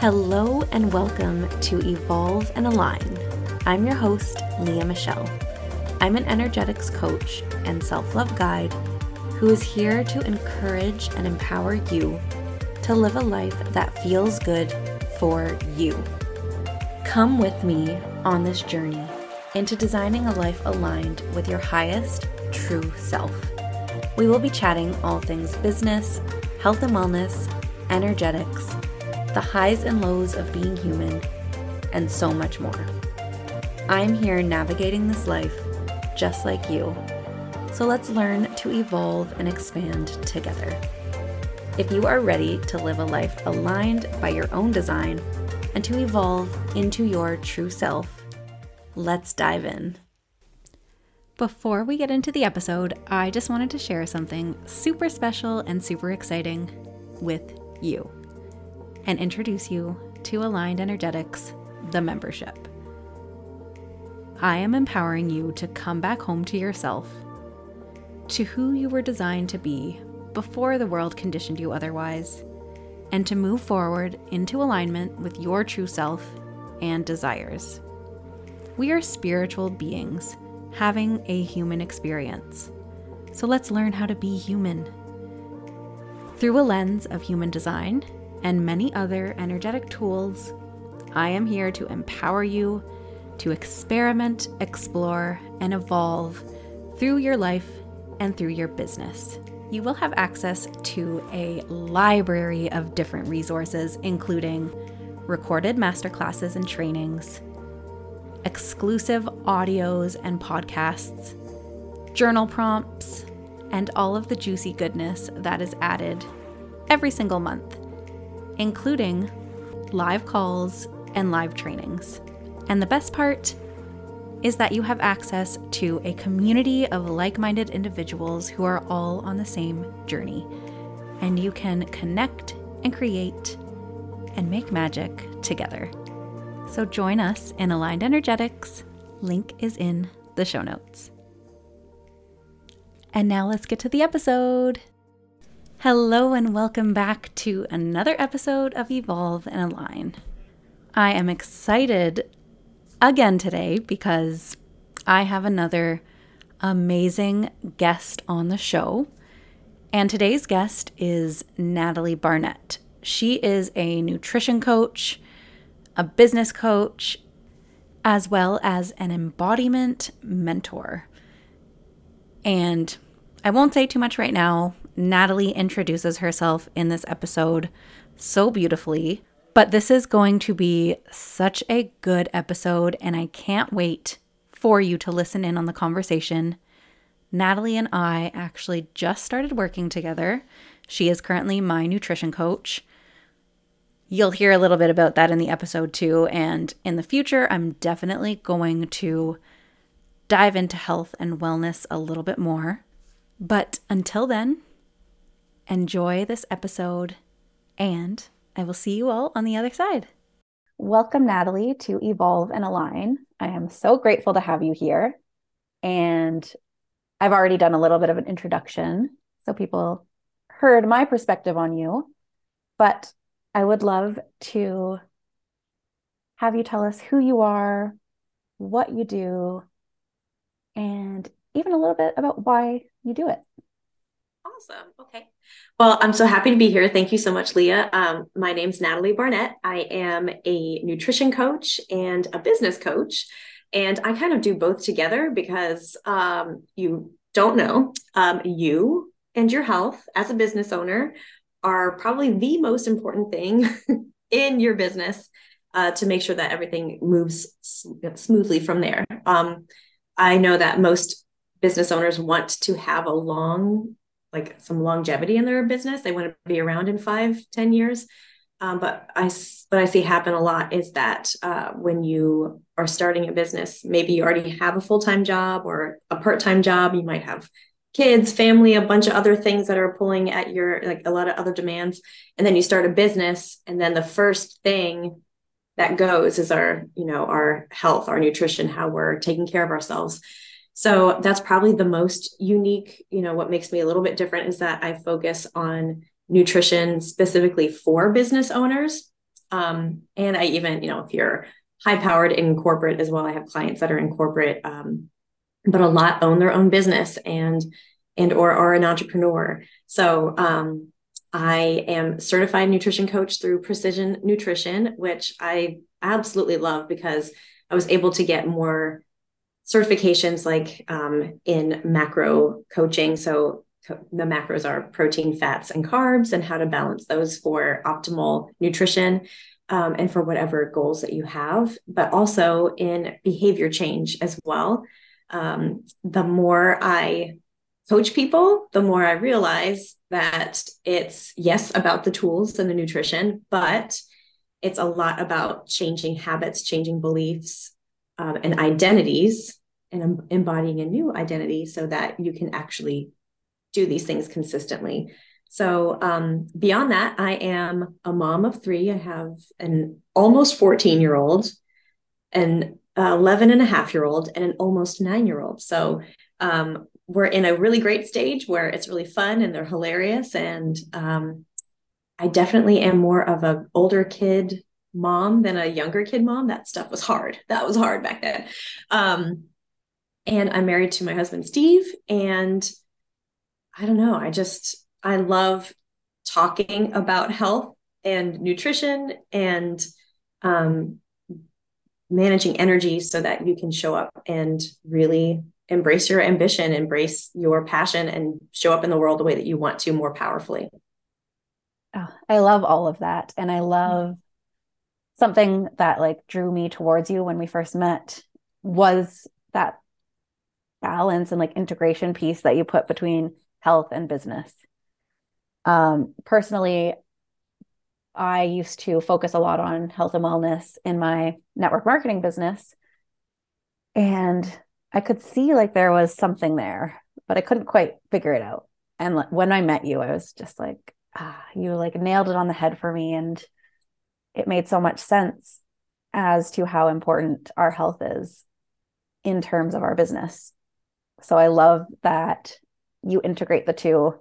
Hello and welcome to Evolve and Align. I'm your host, Leah Michelle. I'm an energetics coach and self love guide who is here to encourage and empower you to live a life that feels good for you. Come with me on this journey into designing a life aligned with your highest true self. We will be chatting all things business, health and wellness, energetics, the highs and lows of being human, and so much more. I'm here navigating this life just like you. So let's learn to evolve and expand together. If you are ready to live a life aligned by your own design and to evolve into your true self, let's dive in. Before we get into the episode, I just wanted to share something super special and super exciting with you and introduce you to Aligned Energetics, the membership. I am empowering you to come back home to yourself, to who you were designed to be before the world conditioned you otherwise, and to move forward into alignment with your true self and desires. We are spiritual beings having a human experience. So let's learn how to be human. Through a lens of human design and many other energetic tools, I am here to empower you to experiment, explore, and evolve through your life and through your business. You will have access to a library of different resources, including recorded masterclasses and trainings, exclusive audios and podcasts, journal prompts, and all of the juicy goodness that is added every single month including live calls and live trainings. And the best part is that you have access to a community of like minded individuals who are all on the same journey. And you can connect and create and make magic together. So join us in Aligned Energetics. Link is in the show notes. And now let's get to the episode. Hello, and welcome back to another episode of Evolve and Align. I am excited again today because I have another amazing guest on the show. And today's guest is Natalie Barnett. She is a nutrition coach, a business coach, as well as an embodiment mentor. And I won't say too much right now Natalie introduces herself in this episode so beautifully. But this is going to be such a good episode, and I can't wait for you to listen in on the conversation. Natalie and I actually just started working together. She is currently my nutrition coach. You'll hear a little bit about that in the episode too. And in the future, I'm definitely going to dive into health and wellness a little bit more. But until then, enjoy this episode, and I will see you all on the other side. Welcome, Natalie, to Evolve and Align. I am so grateful to have you here. And I've already done a little bit of an introduction, so people heard my perspective on you. But I would love to have you tell us who you are, what you do, and even a little bit about why you do it. Awesome. Okay. Well, I'm so happy to be here. Thank you so much, Leah. Um, my name's Natalie Barnett. I am a nutrition coach and a business coach. And I kind of do both together because um, you don't know, um, you and your health as a business owner are probably the most important thing in your business uh, to make sure that everything moves smoothly from there. Um, I know that most business owners want to have a long like some longevity in their business. They want to be around in five, ten years. Um, but I, what I see happen a lot is that uh, when you are starting a business, maybe you already have a full time job or a part time job. You might have kids, family, a bunch of other things that are pulling at your like a lot of other demands, and then you start a business, and then the first thing that goes is our you know our health, our nutrition, how we're taking care of ourselves. So that's probably the most unique, you know, what makes me a little bit different is that I focus on nutrition specifically for business owners. Um, and I even, you know, if you're high powered in corporate as well, I have clients that are in corporate, um, but a lot own their own business and and or are an entrepreneur. So um, I am certified nutrition coach through Precision Nutrition, which I absolutely love because I was able to get more certifications like um, in macro coaching. So the macros are protein, fats, and carbs, and how to balance those for optimal nutrition um, and for whatever goals that you have, but also in behavior change as well. Um, the more I coach people, the more I realize that it's yes about the tools and the nutrition, but it's a lot about changing habits, changing beliefs, um, and identities, and embodying a new identity so that you can actually do these things consistently. So, um, beyond that, I am a mom of three. I have an almost 14 year old, an 11 and a half year old, and an almost nine year old. So, um, we're in a really great stage where it's really fun and they're hilarious. And um, I definitely am more of an older kid mom than a younger kid mom. That stuff was hard. That was hard back then. And I'm married to my husband, Steve. And I don't know, I just, I love talking about health and nutrition and um, managing energy so that you can show up and really embrace your ambition, embrace your passion, and show up in the world the way that you want to more powerfully. Oh, I love all of that. And I love something that like drew me towards you when we first met was that balance and like integration piece that you put between health and business. Um, personally, I used to focus a lot on health and wellness in my network marketing business. And I could see like there was something there, but I couldn't quite figure it out. And when I met you, I was just like, ah, you like nailed it on the head for me. And it made so much sense as to how important our health is in terms of our business. So I love that you integrate the two.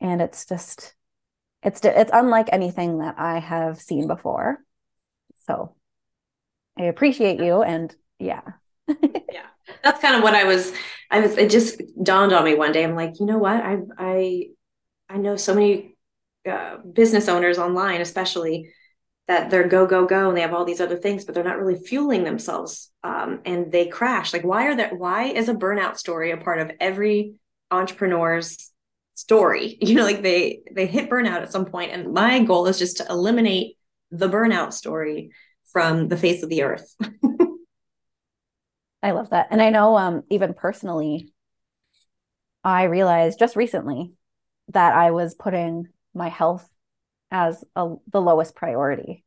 And it's just, it's it's unlike anything that I have seen before. So I appreciate you and yeah. yeah that's kind of what I was. I was. It just dawned on me one day. I'm like, you know what? I I I know so many uh, business owners online, especially that they're go go go and they have all these other things, but they're not really fueling themselves, um, and they crash. Like, why are that? Why is a burnout story a part of every entrepreneur's story? You know, like they they hit burnout at some point, and my goal is just to eliminate the burnout story from the face of the earth. I love that. And I know um even personally I realized just recently that I was putting my health as a, the lowest priority.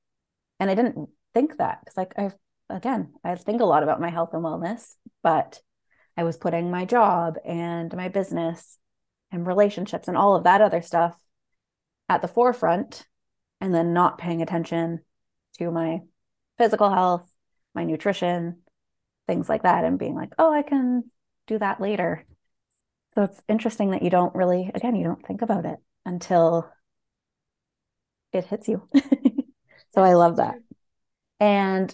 And I didn't think that because like I again, I think a lot about my health and wellness, but I was putting my job and my business and relationships and all of that other stuff at the forefront and then not paying attention to my physical health, my nutrition, things like that and being like, oh, I can do that later. So it's interesting that you don't really, again, you don't think about it until it hits you. so I love that. And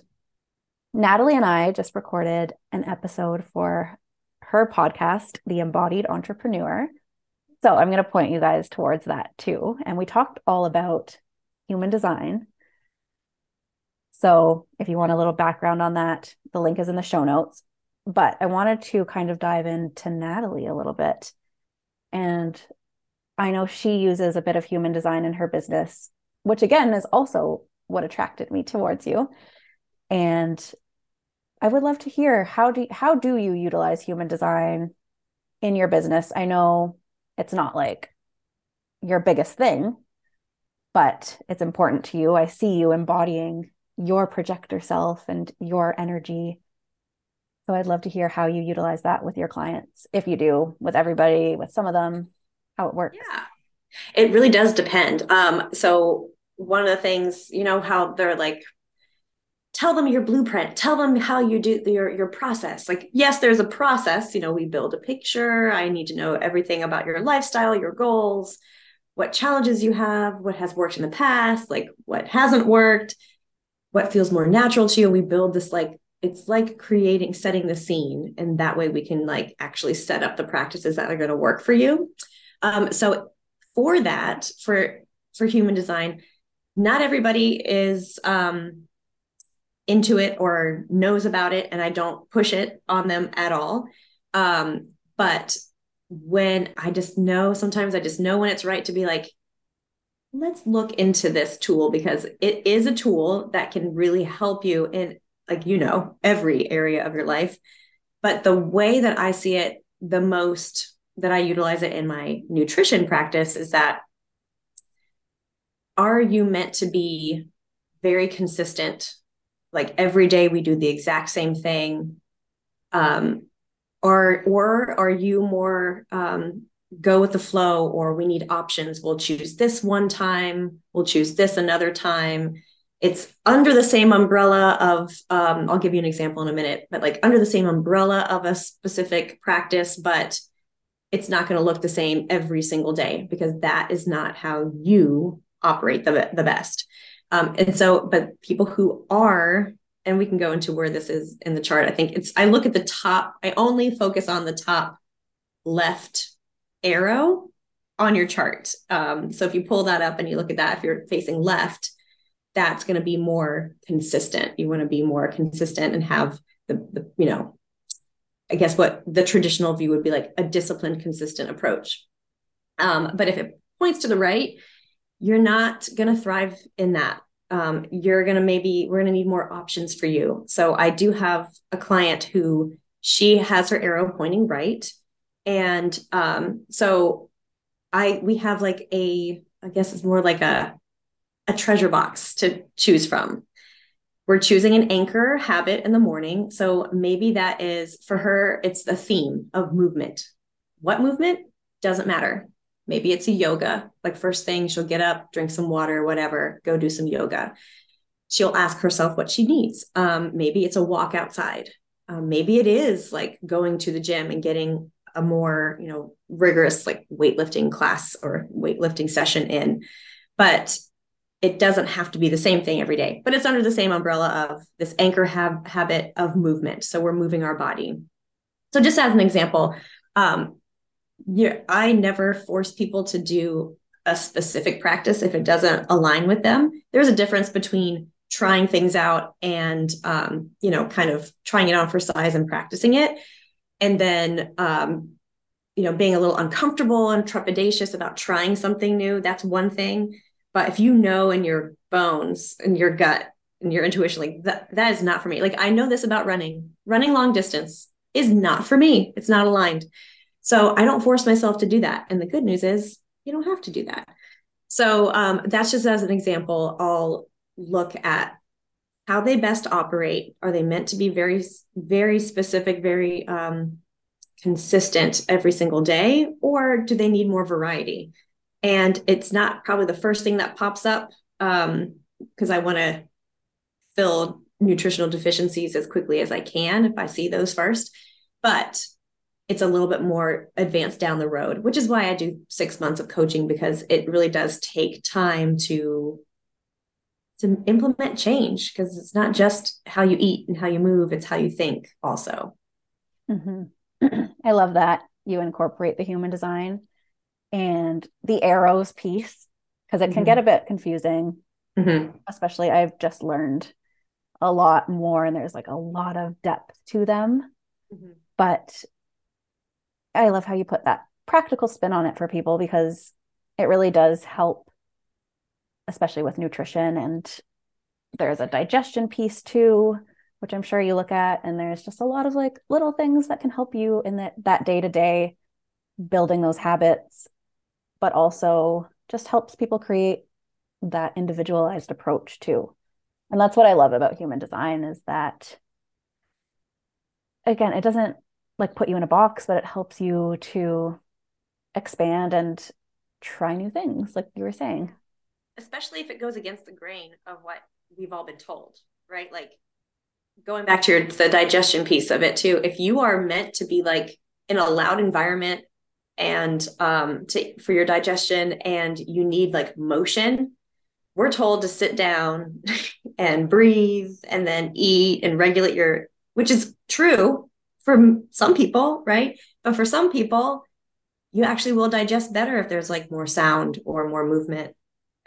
Natalie and I just recorded an episode for her podcast, The Embodied Entrepreneur. So I'm going to point you guys towards that too. And we talked all about human design so if you want a little background on that, the link is in the show notes. But I wanted to kind of dive into Natalie a little bit. And I know she uses a bit of human design in her business, which again is also what attracted me towards you. And I would love to hear how do how do you utilize human design in your business? I know it's not like your biggest thing, but it's important to you. I see you embodying your projector self and your energy. So I'd love to hear how you utilize that with your clients, if you do, with everybody, with some of them, how it works. Yeah, it really does depend. Um, so one of the things, you know, how they're like, tell them your blueprint, tell them how you do your your process. Like, yes, there's a process. You know, we build a picture. I need to know everything about your lifestyle, your goals, what challenges you have, what has worked in the past, like what hasn't worked, what feels more natural to you. We build this like it's like creating setting the scene and that way we can like actually set up the practices that are going to work for you um, so for that for for human design not everybody is um, into it or knows about it and i don't push it on them at all. Um, but when i just know sometimes i just know when it's right to be like let's look into this tool because it is a tool that can really help you in like you know every area of your life. But the way that i see it the most that i utilize it in my nutrition practice is that are you meant to be very consistent? Like every day we do the exact same thing. Um or or are you more um go with the flow or we need options. We'll choose this one time we'll choose this another time. It's under the same umbrella of um, i'll give you an example in a minute but like under the same umbrella of a specific practice but it's not going to look the same every single day because that is not how you operate the, the best um, and so but people who are and we can go into where this is in the chart i think it's i look at the top i only focus on the top left arrow on your chart um, so if you pull that up and you look at that if you're facing left that's going to be more consistent. You want to be more consistent and have the, the, you know, I guess what the traditional view would be like a disciplined, consistent approach. Um, but if it points to the right, you're not going to thrive in that. Um, you're going to maybe, we're going to need more options for you. So I do have a client who she has her arrow pointing right. And um, so I, we have like a, I guess it's more like a a treasure box to choose from. We're choosing an anchor habit in the morning. So maybe that is for her, it's the theme of movement. What movement? Doesn't matter. Maybe it's a yoga. Like first thing, she'll get up, drink some water, whatever, go do some yoga. She'll ask herself what she needs. Um, maybe it's a walk outside. Um, maybe it is like going to the gym and getting a more, you know, rigorous like weightlifting class or weightlifting session in. But it doesn't have to be the same thing every day, but it's under the same umbrella of this anchor hab- habit of movement. So we're moving our body. So just as an example, um, I never force people to do a specific practice if it doesn't align with them. There's a difference between trying things out and um, you know kind of trying it on for size and practicing it and then um, you know being a little uncomfortable and trepidatious about trying something new that's one thing but if you know in your bones and your gut and your intuition, like that, that is not for me. Like I know this about running. Running long distance is not for me. It's not aligned. So I don't force myself to do that. And the good news is you don't have to do that. So um, that's just as an example. I'll look at how they best operate. Are they meant to be very, very specific, very um, consistent every single day, or do they need more variety? and it's not probably the first thing that pops up because um, I want to fill nutritional deficiencies as quickly as I can if I see those first. But it's a little bit more advanced down the road, which is why I do six months of coaching because it really does take time to to implement change because it's not just how you eat and how you move; it's how you think also. Mm-hmm. I love that you incorporate the human design and the arrows piece because it can mm-hmm. get a bit confusing mm-hmm. especially i've just learned a lot more and there's like a lot of depth to them mm-hmm. but i love how you put that practical spin on it for people because it really does help especially with nutrition and there's a digestion piece too which i'm sure you look at and there's just a lot of like little things that can help you in that that day to day building those habits but also just helps people create that individualized approach too. And that's what I love about human design is that again, it doesn't like put you in a box, but it helps you to expand and try new things, like you were saying. Especially if it goes against the grain of what we've all been told, right? Like going back to your the digestion piece of it too. If you are meant to be like in a loud environment and um, to, for your digestion and you need like motion we're told to sit down and breathe and then eat and regulate your which is true for some people right but for some people you actually will digest better if there's like more sound or more movement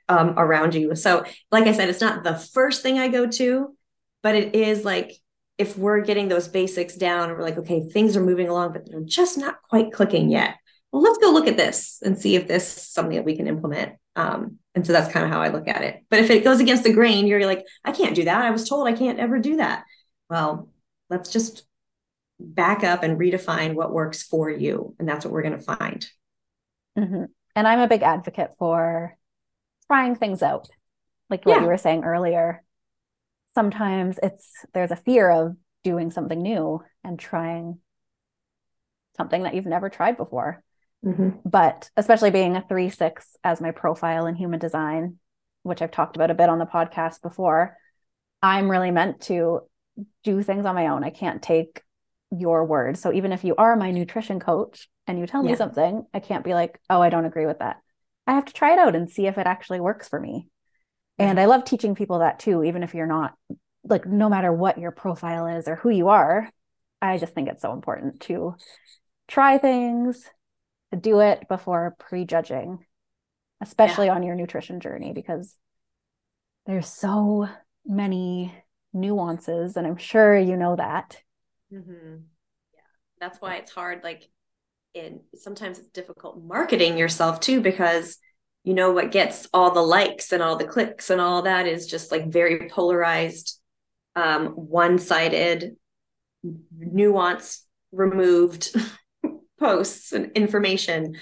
um, around you so like i said it's not the first thing i go to but it is like if we're getting those basics down and we're like okay things are moving along but they're just not quite clicking yet well let's go look at this and see if this is something that we can implement um, and so that's kind of how I look at it. But if it goes against the grain, you're like, I can't do that. I was told I can't ever do that. Well, let's just back up and redefine what works for you. And that's what we're going to find. Mm-hmm. And I'm a big advocate for trying things out. Like what yeah. you were saying earlier. Sometimes it's there's a fear of doing something new and trying something that you've never tried before. Mm-hmm. But especially being a three six as my profile in human design, which I've talked about a bit on the podcast before, I'm really meant to do things on my own. I can't take your word. So even if you are my nutrition coach and you tell me yeah. something, I can't be like, oh, I don't agree with that. I have to try it out and see if it actually works for me. And I love teaching people that too, even if you're not like, no matter what your profile is or who you are. I just think it's so important to try things, do it before prejudging, especially yeah. on your nutrition journey, because there's so many nuances. And I'm sure you know that. Mm-hmm. Yeah. That's why it's hard. Like, in sometimes it's difficult marketing yourself too, because you know what gets all the likes and all the clicks and all that is just like very polarized, um, one sided, nuance removed posts and information.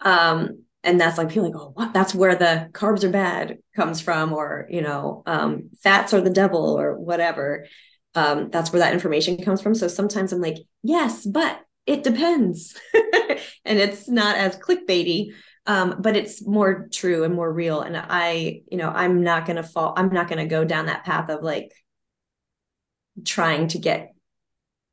Um, and that's like people like, oh, what? That's where the carbs are bad comes from, or you know, um, fats are the devil, or whatever. Um, that's where that information comes from. So sometimes I'm like, yes, but it depends, and it's not as clickbaity, um, but it's more true and more real. And I, you know, I'm not gonna fall. I'm not gonna go down that path of like trying to get,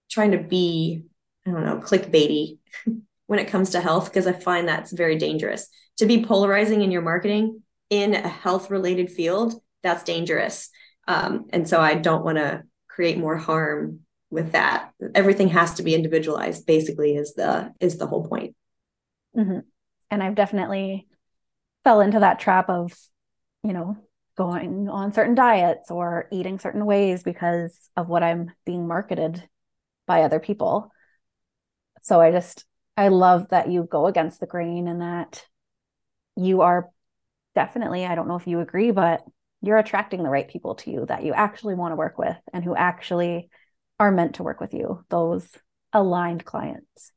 trying to be I don't know, clickbaity when it comes to health, because I find that's very dangerous. To be polarizing in your marketing in a health related field, that's dangerous. Um, and so I don't want to create more harm with that. Everything has to be individualized, basically, is the is the whole point. Mm-hmm. And I've definitely fell into that trap of, you know, going on certain diets or eating certain ways because of what I'm being marketed by other people. So I just, I love that you go against the grain and that you are definitely, I don't know if you agree, but you're attracting the right people to you that you actually want to work with and who actually are meant to work with you, those aligned clients.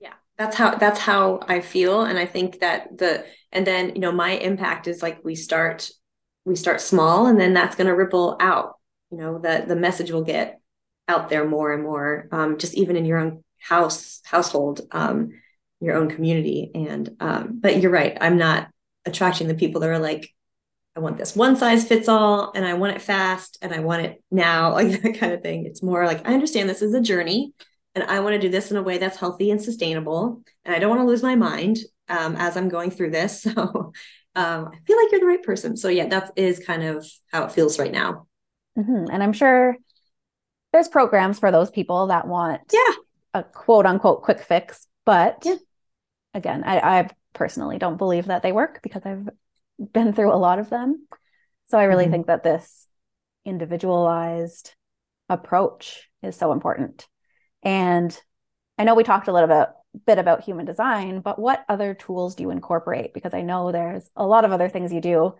Yeah. That's how that's how I feel and I think that the and then you know my impact is like we start we start small and then that's going to ripple out. You know, the the message will get out there more and more um, just even in your own house household um, your own community and um, but you're right i'm not attracting the people that are like i want this one size fits all and i want it fast and i want it now like that kind of thing it's more like i understand this is a journey and i want to do this in a way that's healthy and sustainable and i don't want to lose my mind um, as i'm going through this so um, i feel like you're the right person so yeah that is kind of how it feels right now mm-hmm. and i'm sure there's programs for those people that want yeah a quote unquote quick fix. But yeah. again, I, I personally don't believe that they work because I've been through a lot of them. So I really mm-hmm. think that this individualized approach is so important. And I know we talked a little bit bit about human design, but what other tools do you incorporate? Because I know there's a lot of other things you do.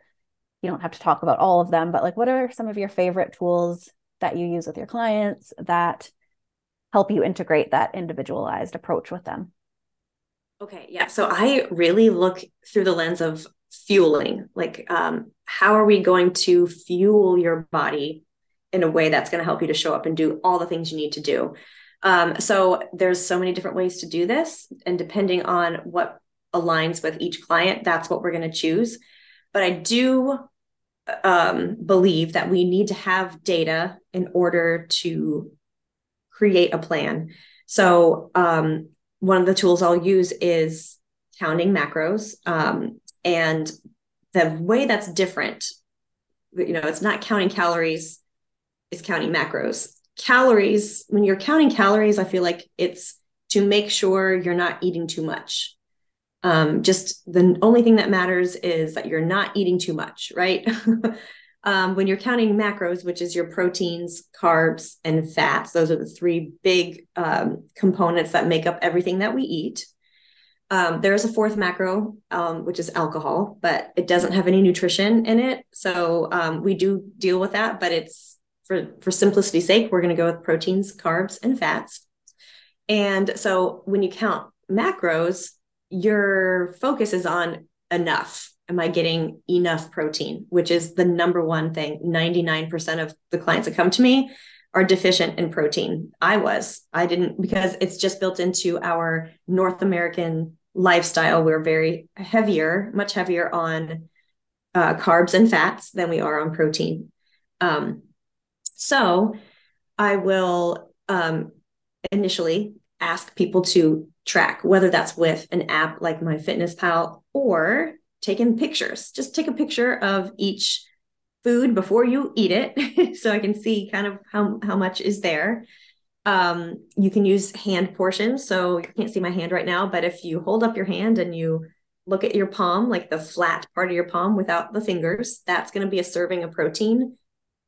You don't have to talk about all of them, but like what are some of your favorite tools that you use with your clients that help you integrate that individualized approach with them? Okay, yeah. So I really look through the lens of fueling. Like, um, how are we going to fuel your body in a way that's going to help you to show up and do all the things you need to do? Um, so there's so many different ways to do this, and depending on what aligns with each client, that's what we're going to choose. But I do um, believe that we need to have data in order to create a plan. So um, one of the tools I'll use is counting macros. Um, and the way that's different, you know, it's not counting calories, it's counting macros. Calories, when you're counting calories, I feel like it's to make sure you're not eating too much. Um, just the only thing that matters is that you're not eating too much, right? um, when you're counting macros, which is your proteins, carbs, and fats, those are the three big um, components that make up everything that we eat. Um, there is a fourth macro, um, which is alcohol, but it doesn't have any nutrition in it. So um, we do deal with that, but it's for for simplicity's sake, we're going to go with proteins, carbs, and fats. And so when you count macros, your focus is on enough. Am I getting enough protein? Which is the number one thing. 99% of the clients that come to me are deficient in protein. I was. I didn't because it's just built into our North American lifestyle. We're very heavier, much heavier on uh, carbs and fats than we are on protein. Um, so I will um, initially ask people to track, whether that's with an app like MyFitnessPal or taking pictures. Just take a picture of each food before you eat it so I can see kind of how, how much is there. Um, you can use hand portions. So you can't see my hand right now, but if you hold up your hand and you look at your palm, like the flat part of your palm without the fingers, that's going to be a serving of protein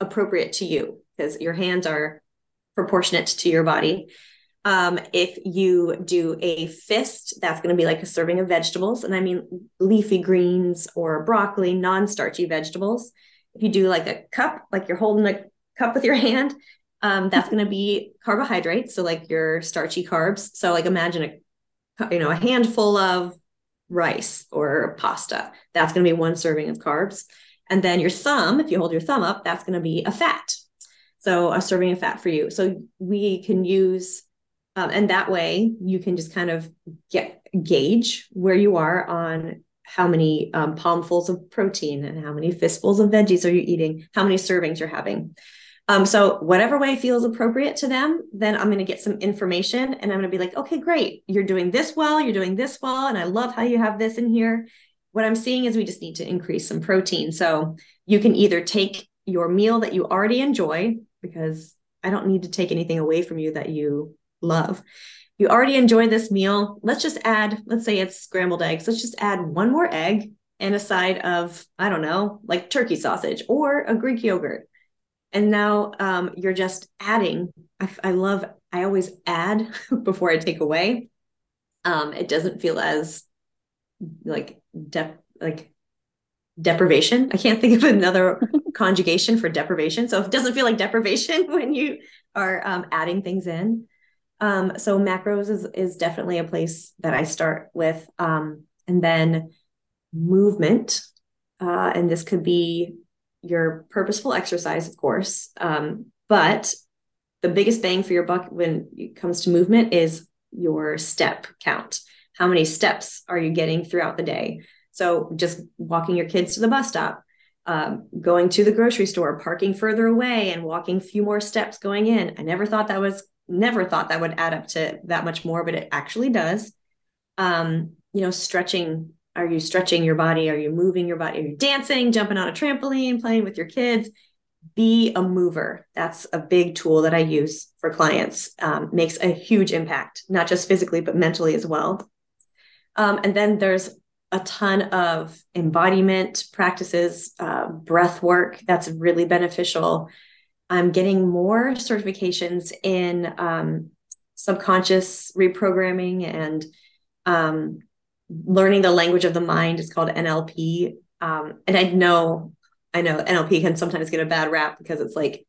appropriate to you because your hands are proportionate to your body. Um, if you do a fist, that's going to be like a serving of vegetables. And I mean leafy greens or broccoli, non starchy vegetables. If you do like a cup, like you're holding a cup with your hand, um, that's going to be carbohydrates. So like your starchy carbs. So like imagine a, you know, a handful of rice or pasta. That's going to be one serving of carbs. And then your thumb, if you hold your thumb up, that's going to be a fat. So a serving of fat for you. So we can use um, and that way you can just kind of get gauge where you are on how many um, palmfuls of protein and how many fistfuls of veggies are you eating, how many servings you're having. Um, so whatever way feels appropriate to them, then I'm going to get some information and I'm going to be like, okay, great. You're doing this well. You're doing this well. And I love how you have this in here. What I'm seeing is we just need to increase some protein. So you can either take your meal that you already enjoy, because I don't need to take anything away from you that you love. You already enjoy this meal. Let's just add, let's say it's scrambled eggs. Let's just add one more egg and a side of, I don't know, like turkey sausage or a Greek yogurt. And now um, you're just adding. I, I, love, I always add before I take away. Um, it doesn't feel as like dep like deprivation. I can't think of another conjugation for deprivation. So it doesn't feel like deprivation when you are um, adding things in. Um, so macros is is definitely a place that I start with, um, and then movement, uh, and this could be your purposeful exercise, of course, um, but the biggest bang for your buck when it comes to movement is your step count. How many steps are you getting throughout the day? So just walking your kids to the bus stop, um, going to the grocery store, parking further away, and walking a few more steps going in. I never thought that was never thought that would add up to that much more, but it actually does. Um, you know, stretching. Are you stretching your body? Are you moving your body? Are you dancing, jumping on a trampoline, playing with your kids? Be a mover. That's a big tool that I use for clients. Um, makes a huge impact, not just physically, but mentally as well. Um, and then there's a ton of embodiment practices, uh, breath work that's really beneficial. I'm getting more certifications in um, subconscious reprogramming and um, learning the language of the mind. It's called NLP. Um, and I know, I know NLP can sometimes get a bad rap because it's like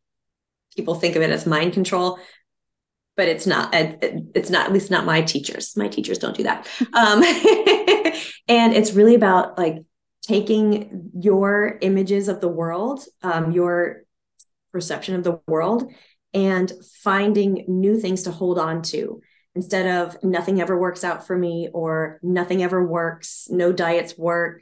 people think of it as mind control, but it's not. It's not. At least not my teachers. My teachers don't do that. Um, and it's really about like taking your images of the world, um, your perception of the world and finding new things to hold on to instead of nothing ever works out for me or nothing ever works, no diets work,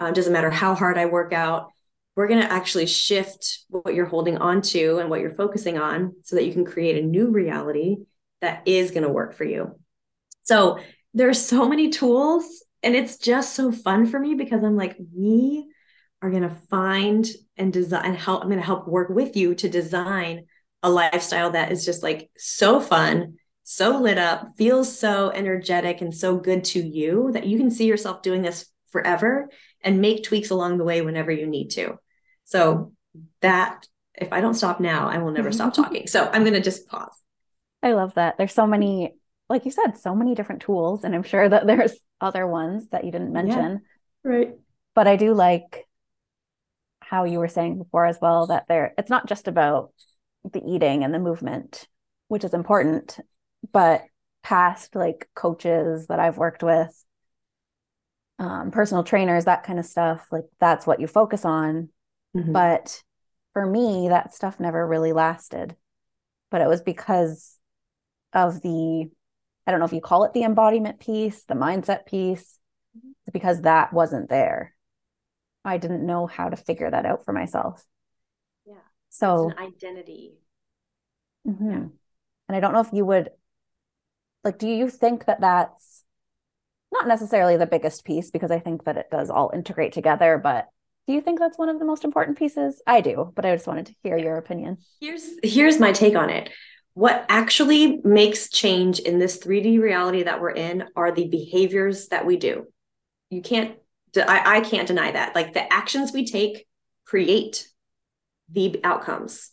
uh, doesn't matter how hard I work out. We're going to actually shift what you're holding on to and what you're focusing on so that you can create a new reality that is going to work for you. So there's so many tools and it's just so fun for me because I'm like, we are going to find and design and help. I'm going to help work with you to design a lifestyle that is just like so fun, so lit up, feels so energetic and so good to you that you can see yourself doing this forever and make tweaks along the way whenever you need to. So that if I don't stop now, I will never stop talking. So I'm going to just pause. I love that. There's so many, like you said, so many different tools, and I'm sure that there's other ones that you didn't mention. Yeah, right. But I do like how you were saying before as well that there it's not just about the eating and the movement, which is important, but past like coaches that I've worked with, um, personal trainers, that kind of stuff, like that's what you focus on. Mm-hmm. But for me, that stuff never really lasted. But it was because of the, I don't know if you call it the embodiment piece, the mindset piece, mm-hmm. because that wasn't there. I didn't know how to figure that out for myself. Yeah. So identity. Mm-hmm. Yeah. And I don't know if you would like, do you think that that's not necessarily the biggest piece because I think that it does all integrate together, but do you think that's one of the most important pieces? I do, but I just wanted to hear your opinion. Here's here's my take on it. What actually makes change in this 3D reality that we're in are the behaviors that we do. You can't I, I can't deny that. Like the actions we take create the outcomes.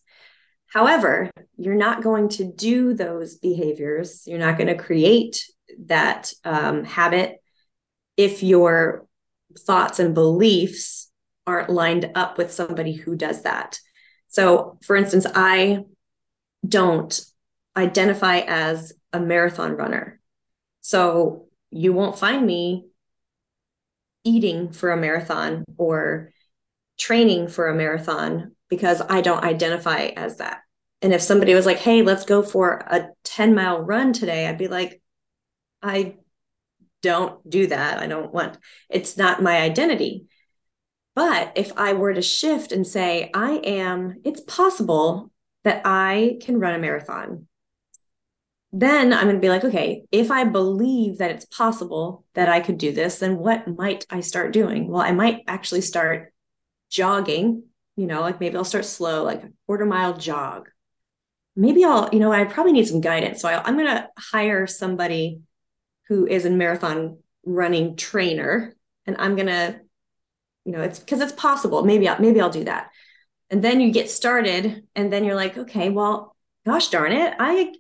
However, you're not going to do those behaviors. You're not going to create that um, habit if your thoughts and beliefs aren't lined up with somebody who does that. So, for instance, I don't identify as a marathon runner. So, you won't find me eating for a marathon or training for a marathon because I don't identify as that. And if somebody was like, hey, let's go for a 10 mile run today, I'd be like, I don't do that. I don't want, it's not my identity. But if I were to shift and say, I am, it's possible that I can run a marathon, then I'm going to be like, okay, if I believe that it's possible that I could do this, then what might I start doing? Well, I might actually start jogging, you know, like maybe I'll start slow, like a quarter mile jog. Maybe I'll, you know, I probably need some guidance. So I, I'm going to hire somebody who is a marathon running trainer and I'm going to you know it's because it's possible maybe I'll, maybe I'll do that and then you get started and then you're like okay well gosh darn it i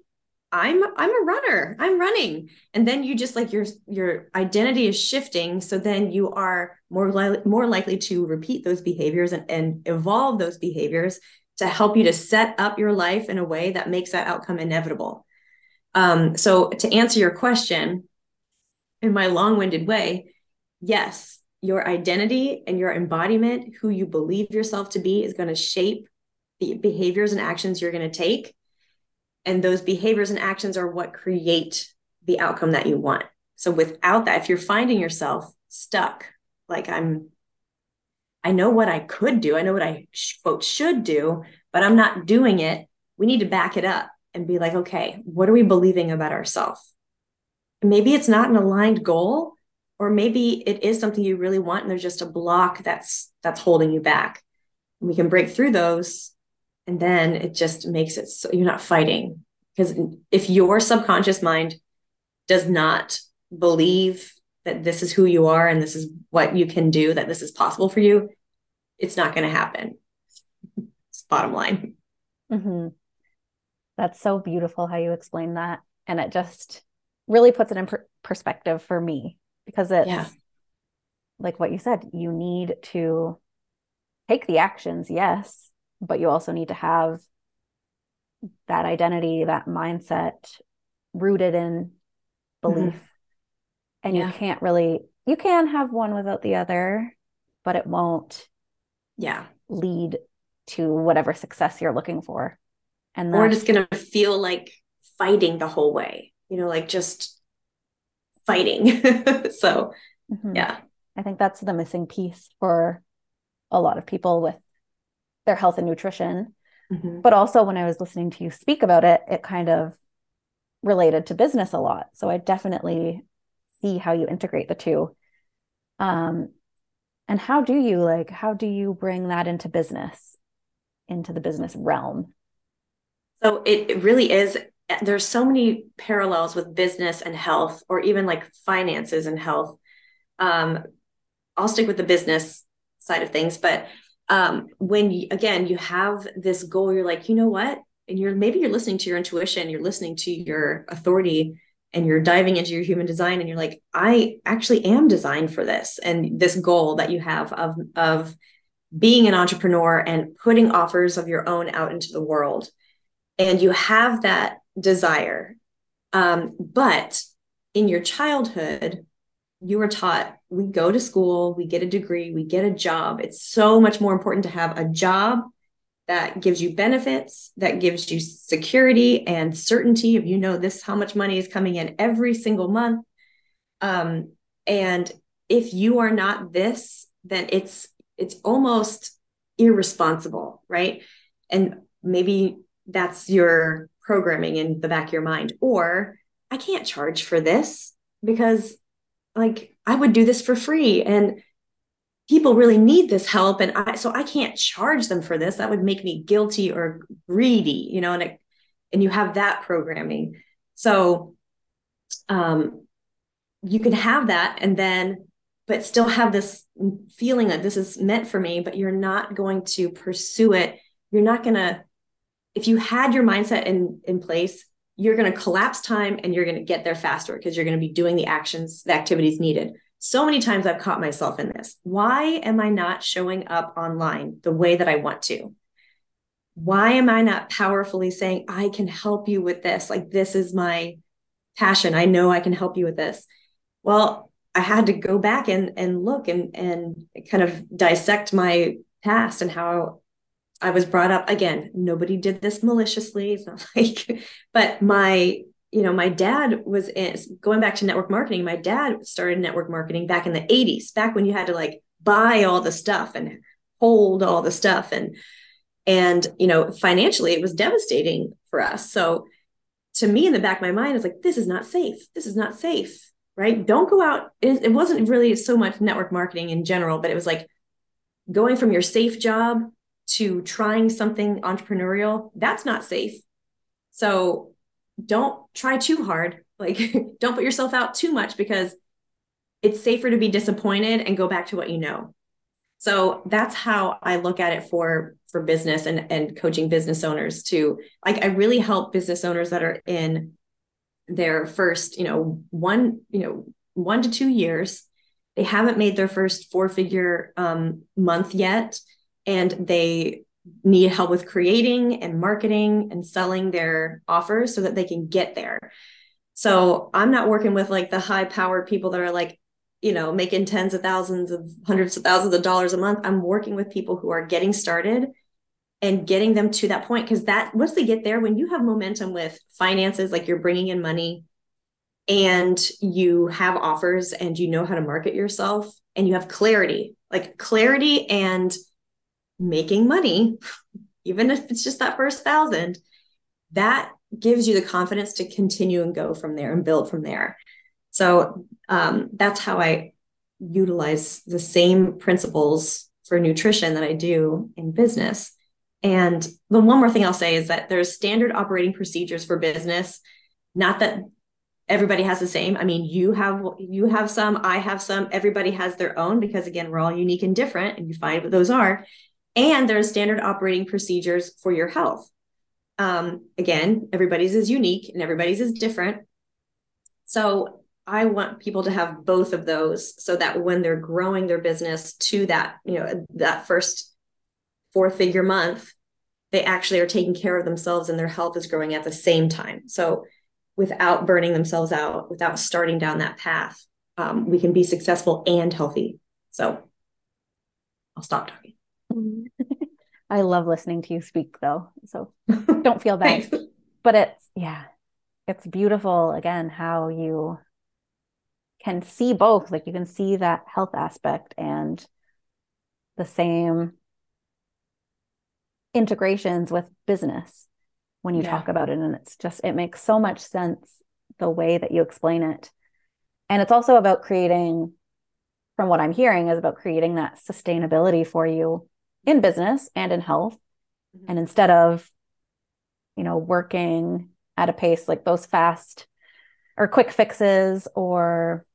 i'm i'm a runner. I'm running. And then you just like your your identity is shifting. So then you are more likely more likely to repeat those behaviors and, and evolve those behaviors to help you to set up your life in a way that makes that outcome inevitable. Um, so to answer your question in my long-winded way yes your identity and your embodiment, who you believe yourself to be, is going to shape the behaviors and actions you're going to take. And those behaviors and actions are what create the outcome that you want. So without that, if you're finding yourself stuck, like I'm, I know what I could do, I know what I quote should do, but I'm not doing it. We need to back it up and be like, okay, what are we believing about ourselves? Maybe it's not an aligned goal, or maybe it is something you really want and there's just a block that's that's holding you back we can break through those and then it just makes it so you're not fighting because if your subconscious mind does not believe that this is who you are and this is what you can do that this is possible for you it's not going to happen it's bottom line mm-hmm. that's so beautiful how you explain that and it just really puts it in per- perspective for me because it's yeah. like what you said, you need to take the actions, yes, but you also need to have that identity, that mindset rooted in belief. Mm-hmm. And yeah. you can't really, you can have one without the other, but it won't yeah lead to whatever success you're looking for and we're just gonna feel like fighting the whole way you know like just fighting. so, mm-hmm. yeah. I think that's the missing piece for a lot of people with their health and nutrition. Mm-hmm. But also, when I was listening to you speak about it, it kind of related to business a lot. So I definitely see how you integrate the two. Um, and how do you like, how do you bring that into business, into the business realm? So it, it really is. There's so many parallels with business and health, or even like finances and health. Um, I'll stick with the business side of things, but um, when you, again you have this goal, you're like, you know what, and you're maybe you're listening to your intuition, you're listening to your authority, and you're diving into your human design, and you're like, I actually am designed for this, and this goal that you have of of being an entrepreneur and putting offers of your own out into the world. And you have that desire. Um, but in your childhood, you were taught we go to school, we get a degree, we get a job. It's so much more important to have a job that gives you benefits, that gives you security and certainty of you know this how much money is coming in every single month. Um, and if you are not this, then it's it's almost irresponsible, right? And maybe that's your programming in the back of your mind or i can't charge for this because like i would do this for free and people really need this help and i so i can't charge them for this. That would make me guilty or greedy you know and it, and you have that programming. So um you can have that and then but still have this feeling that this is meant for me but you're not going to pursue it. You're not going to if you had your mindset in in place you're going to collapse time and you're going to get there faster because you're going to be doing the actions the activities needed. So many times i've caught myself in this. Why am i not showing up online the way that i want to? Why am i not powerfully saying i can help you with this. Like this is my passion. I know i can help you with this. Well i had to go back and and look and and kind of dissect my past and how I was brought up again, nobody did this maliciously. It's not like, but my, you know, my dad was in, going back to network marketing. My dad started network marketing back in the 80s, back when you had to like buy all the stuff and hold all the stuff. And, and, you know, financially, it was devastating for us. So to me, in the back of my mind, it's like, this is not safe. This is not safe, right? Don't go out. It, it wasn't really so much network marketing in general, but it was like going from your safe job to trying something entrepreneurial, that's not safe. So don't try too hard. Like, don't put yourself out too much because it's safer to be disappointed and go back to what you know. So that's how I look at it for for business and and coaching business owners to like I really help business owners that are in their first, you know, one, you know, 1 to 2 years. They haven't made their first four figure um, month yet and they need help with creating and marketing and selling their offers so that they can get there. So I'm not working with like the high powered people that are like, you know, making tens of thousands of hundreds of thousands of dollars a month. I'm working with people who are getting started and getting them to that point. Cause that once they get there, when you have momentum with finances, like you're bringing in money and you have offers and you know how to market yourself and you have clarity, like clarity and making money, even if it's just that first thousand, that gives you the confidence to continue and go from there and build from there. So um, that's how I utilize the same principles for nutrition that I do in business. And the one more thing I'll say is that there's standard operating procedures for business. Not that everybody has the same. I mean, you have you have some, I have some, everybody has their own because again, we're all unique and different and you find what those are and there's standard operating procedures for your health. Um, again, everybody's is unique and everybody's is different. So I want people to have both of those so that when they're growing their business to that, you know, that first four figure month, they actually are taking care of themselves and their health is growing at the same time. So without burning themselves out, without starting down that path, um, we can be successful and healthy. So I'll stop talking. I love listening to you speak though. So don't feel bad. but it's yeah, it's beautiful again how you can see both. Like you can see that health aspect and the same integrations with business. when you yeah. talk about it. And it's just, it makes so much sense the way that you explain it. And it's also about creating, from what I'm hearing, is about creating that sustainability for you in business and in health. Mm-hmm. And instead of, you know, working at a pace like those fast or quick fixes or,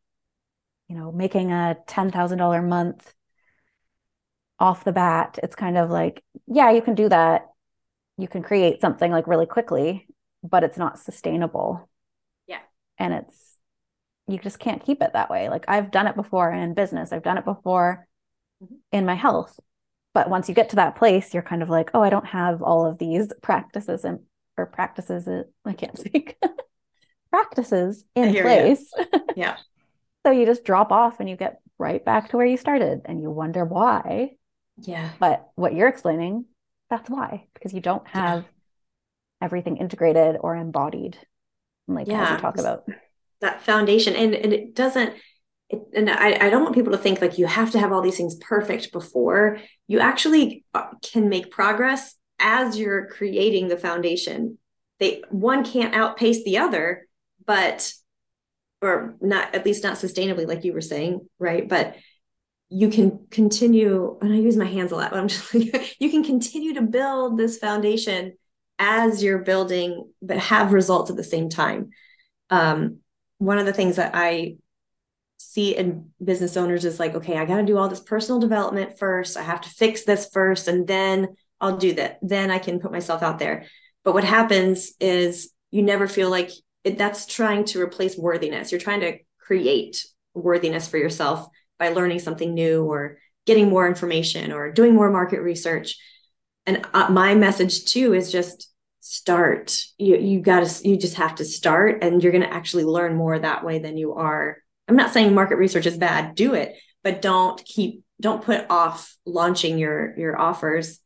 you know, making a $10,000 a month off the bat, it's kind of like, yeah, you can do that. You can create something like really quickly, but it's not sustainable. Yeah. And it's, you just can't keep it that way. Like I've done it before in business, I've done it before mm-hmm. in my health. But once you get to that place, you're kind of like, oh, I don't have all of these practices and or practices. I can't speak. practices in place. Yeah. so you just drop off and you get right back to where you started and you wonder why. Yeah. But what you're explaining, that's why, because you don't have yeah. everything integrated or embodied. Like yeah, as you talk about that foundation. And and it doesn't it, and I, I don't want people to think like you have to have all these things perfect before. You actually uh, can make progress as you're creating the foundation. They one can't outpace the other but or not at least not sustainably like you were saying right? But you can continue and i use my hands a lot but i'm just like you can continue to build this foundation as you're building but have results at the same time. Um, one of the things that i see in business owners is like okay i got to do all this personal development first. I have to fix this first and then i'll do that. Then i can put myself out there. But what happens is you never feel like it, that's trying to replace worthiness. You're trying to create worthiness for yourself by learning something new or getting more information or doing more market research. And uh, my message too is just start. You you got to you just have to start and you're going to actually learn more that way than you are i'm not saying market research is bad do it but don't keep don't put off launching your your offers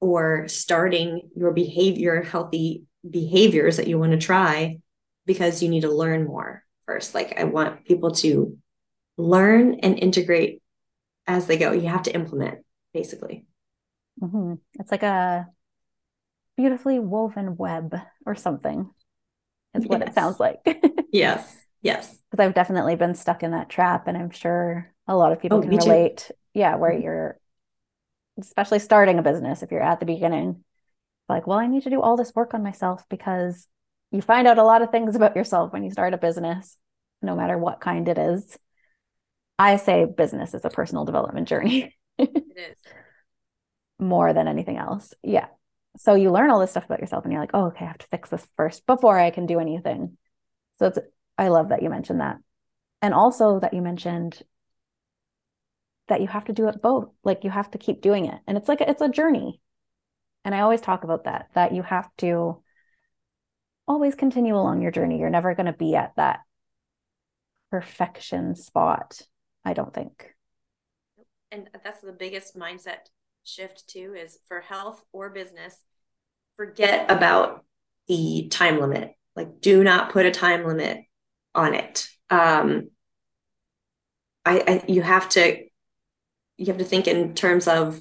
or starting your behavior healthy behaviors that you want to try because you need to learn more first. Like i want people to learn and integrate as they go. You have to implement basically. Mm-hmm. it's like a beautifully woven web or something is what yes. it sounds like. Yes yes. Because i've definitely been stuck in that trap and i'm sure a lot of people oh, can relate too. yeah where mm-hmm. you're especially starting a business if you're at the beginning like well i need to do all this work on myself because you find out a lot of things about yourself when you start a business no matter what kind it is. I say business is a personal development journey it is. more than anything else. Yeah. So you learn all this stuff about yourself and you're like oh okay i have to fix this first before i can do anything. So it's i love that you mentioned that. And also that you mentioned that you have to do it both like you have to keep doing it. And it's like a, it's a journey. And i always talk about that that you have to always continue along your journey. You're never going to be at that perfection spot i don't think. And that's the biggest mindset shift too is for health or business forget about the time limit. Like do not put a time limit on it um I, I you have to you have to think in terms of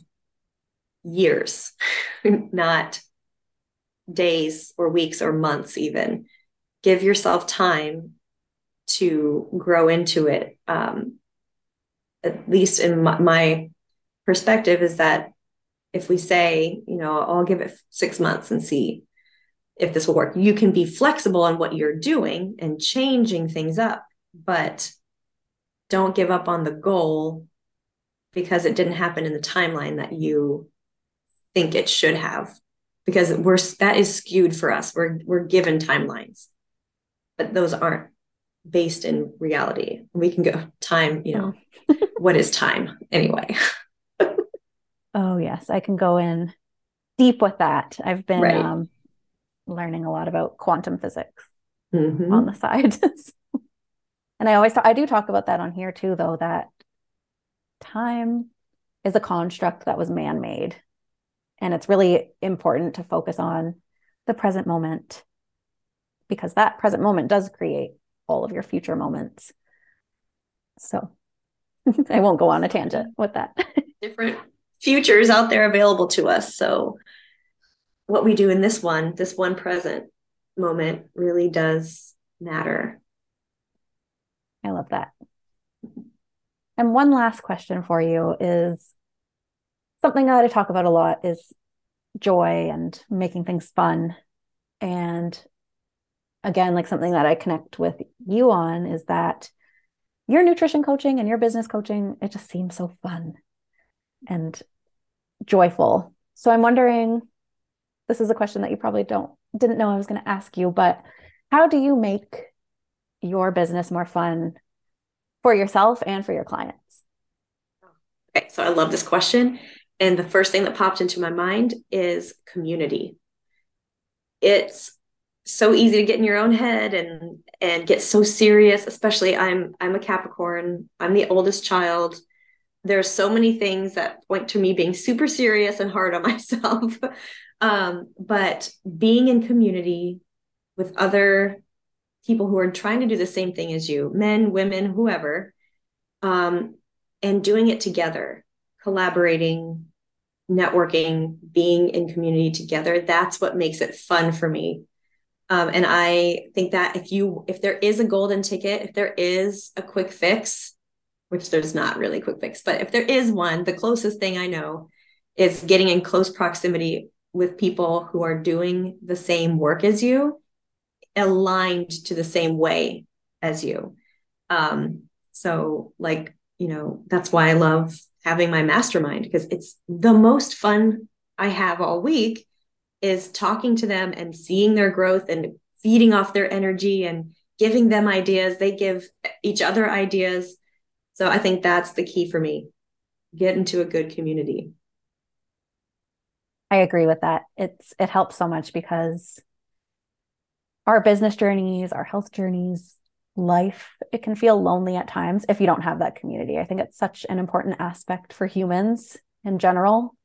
years, not days or weeks or months, even. Give yourself time to grow into it. Um, at least in my, my perspective, is that if we say, you know, I'll give it six months and see if this will work, you can be flexible on what you're doing and changing things up, but don't give up on the goal because it didn't happen in the timeline that you think it should have. Because we're that is skewed for us. We're we're given timelines but those aren't based in reality. We can go time you know what is time anyway? Oh yes. I can go in deep with that. I've been right. um, learning a lot about quantum physics mm-hmm. on the side and i always talk, i do talk about that on here too though that time is a construct that was man made. And it's really important to focus on the present moment because that present moment does create all of your future moments. So I won't go on a tangent with that. Different futures out there available to us. So what we do in this one, this one present moment really does matter. I love that. And one last question for you is something that I talk about a lot is joy and making things fun. And again, like something that I connect with you on is that your nutrition coaching and your business coaching, it just seems so fun and joyful. So I'm wondering this is a question that you probably don't didn't know I was going to ask you, but how do you make your business more fun for yourself and for your clients? Okay, so I love this question. And the first thing that popped into my mind is community. It's so easy to get in your own head and and get so serious especially i'm i'm a capricorn i'm the oldest child there's so many things that point to me being super serious and hard on myself um, but being in community with other people who are trying to do the same thing as you men women whoever um, and doing it together collaborating networking being in community together that's what makes it fun for me. Um, and i think that if you if there is a golden ticket if there is a quick fix which there's not really quick fix but if there is one the closest thing i know is getting in close proximity with people who are doing the same work as you aligned to the same way as you. Um so like you know that's why i love having my mastermind because it's the most fun i have all week is talking to them and seeing their growth and feeding off their energy and giving them ideas. They give each other ideas. So i think that's the key for me. Get into a good community I agree with that. It's it helps so much because our business journeys, our health journeys, life, it can feel lonely at times if you don't have that community. I think it's such an important aspect for humans in general,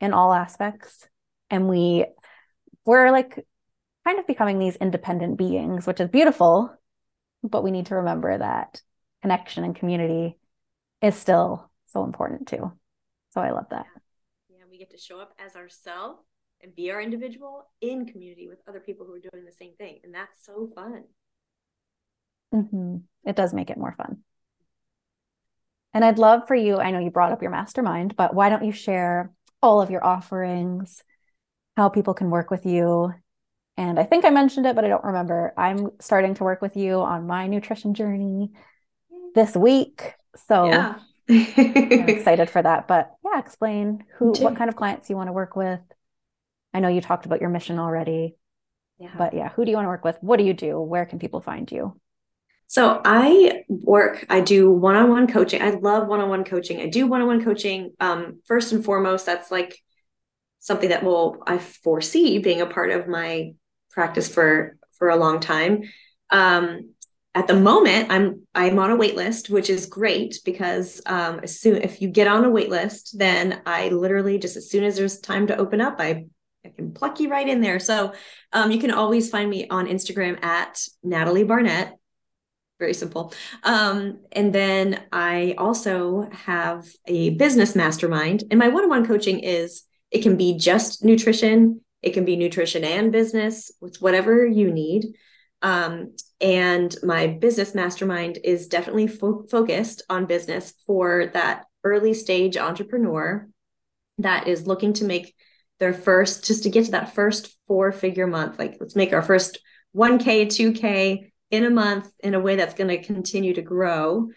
in all aspects. And we we're like kind of becoming these independent beings, which is beautiful, but we need to remember that connection and community is still so important too. So I love that get to show up as ourselves and be our individual in community with other people who are doing the same thing. And that's so fun. Mm-hmm. It does make it more fun. And I'd love for you, I know you brought up your mastermind, but why don't you share all of your offerings, how people can work with you? And I think I mentioned it, but I don't remember. I'm starting to work with you on my nutrition journey this week. So yeah. I'm excited for that. But yeah, explain who, what kind of clients you want to work with. I know you talked about your mission already. Yeah. But yeah, who do you want to work with? What do you do? Where can people find you? So I work, I do one-on-one coaching. I love one-on-one coaching. I do one-on-one coaching. Um, first and foremost, that's like something that will I foresee being a part of my practice for for a long time. Um, at the moment i'm i'm on a wait list which is great because um as soon if you get on a wait list then i literally just as soon as there's time to open up i i can pluck you right in there. So um you can always find me on instagram at natalie barnett. Very simple. Um and then i also have a business mastermind and my one-on-one coaching is it can be just nutrition it can be nutrition and business it's whatever you need um, and my business mastermind is definitely fo- focused on business for that early stage entrepreneur that is looking to make their first, just to get to that first four figure month. Like, let's make our first 1K, 2K in a month in a way that's going to continue to grow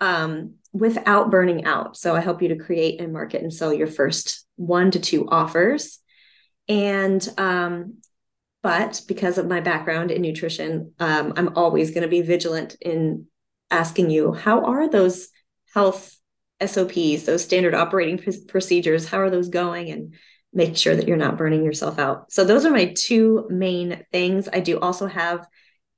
um, without burning out. So I help you to create and market and sell your first one to two offers. And um, but because of my background in nutrition, um, I'm always going to be vigilant in asking you how are those health SOPs, those standard operating pr- procedures, how are those going? And make sure that you're not burning yourself out. So, those are my two main things. I do also have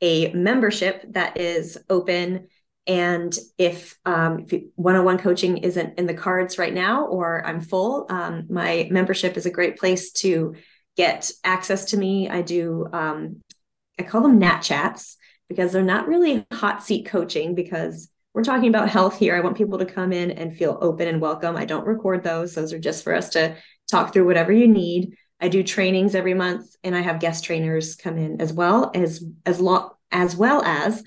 a membership that is open. And if, um, if one-on-one coaching isn't in the cards right now, or I'm full, um, my membership is a great place to get access to me. I do, um, I call them Nat Chats because they're not really hot seat coaching because we're talking about health here. I want people to come in and feel open and welcome. I don't record those, those are just for us to talk through whatever you need. I do trainings every month, and I have guest trainers come in as well as as long as well as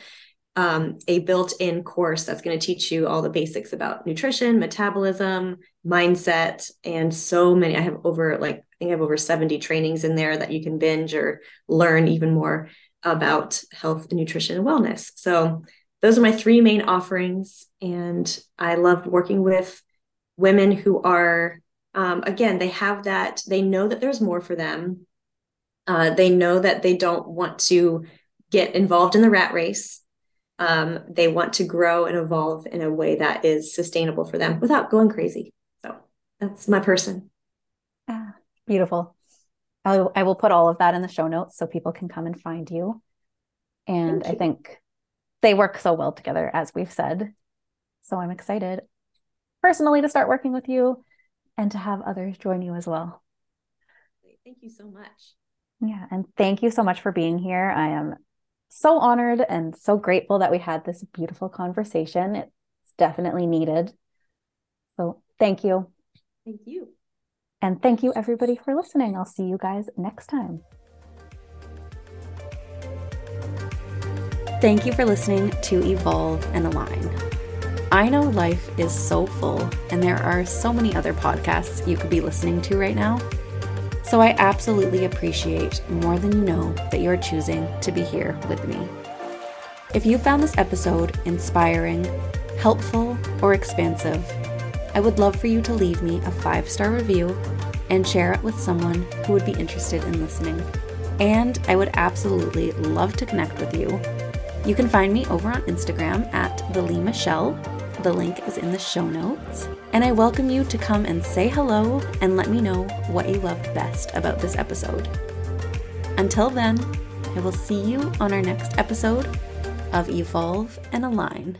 um, a built-in course that's going to teach you all the basics about nutrition, metabolism, mindset, and so many. I have over like think I have over 70 trainings in there that you can binge or learn even more about health and nutrition and wellness. So those are my three main offerings. And I love working with women who are, um, again, they have that, they know that there's more for them. Uh, they know that they don't want to get involved in the rat race. Um, they want to grow and evolve in a way that is sustainable for them without going crazy. So that's my person. Beautiful. I, I will put all of that in the show notes so people can come and find you. And you. I think they work so well together, as we've said. So I'm excited personally to start working with you and to have others join you as well. Thank you so much. Yeah. And thank you so much for being here. I am so honored and so grateful that we had this beautiful conversation. It's definitely needed. So thank you. Thank you. And thank you, everybody, for listening. I'll see you guys next time. Thank you for listening to Evolve and Align. I know life is so full, and there are so many other podcasts you could be listening to right now. So I absolutely appreciate more than you know that you are choosing to be here with me. If you found this episode inspiring, helpful, or expansive, I would love for you to leave me a five star review and share it with someone who would be interested in listening. And I would absolutely love to connect with you. You can find me over on Instagram at the Lee Michelle. The link is in the show notes. And I welcome you to come and say hello and let me know what you loved best about this episode. Until then, I will see you on our next episode of Evolve and Align.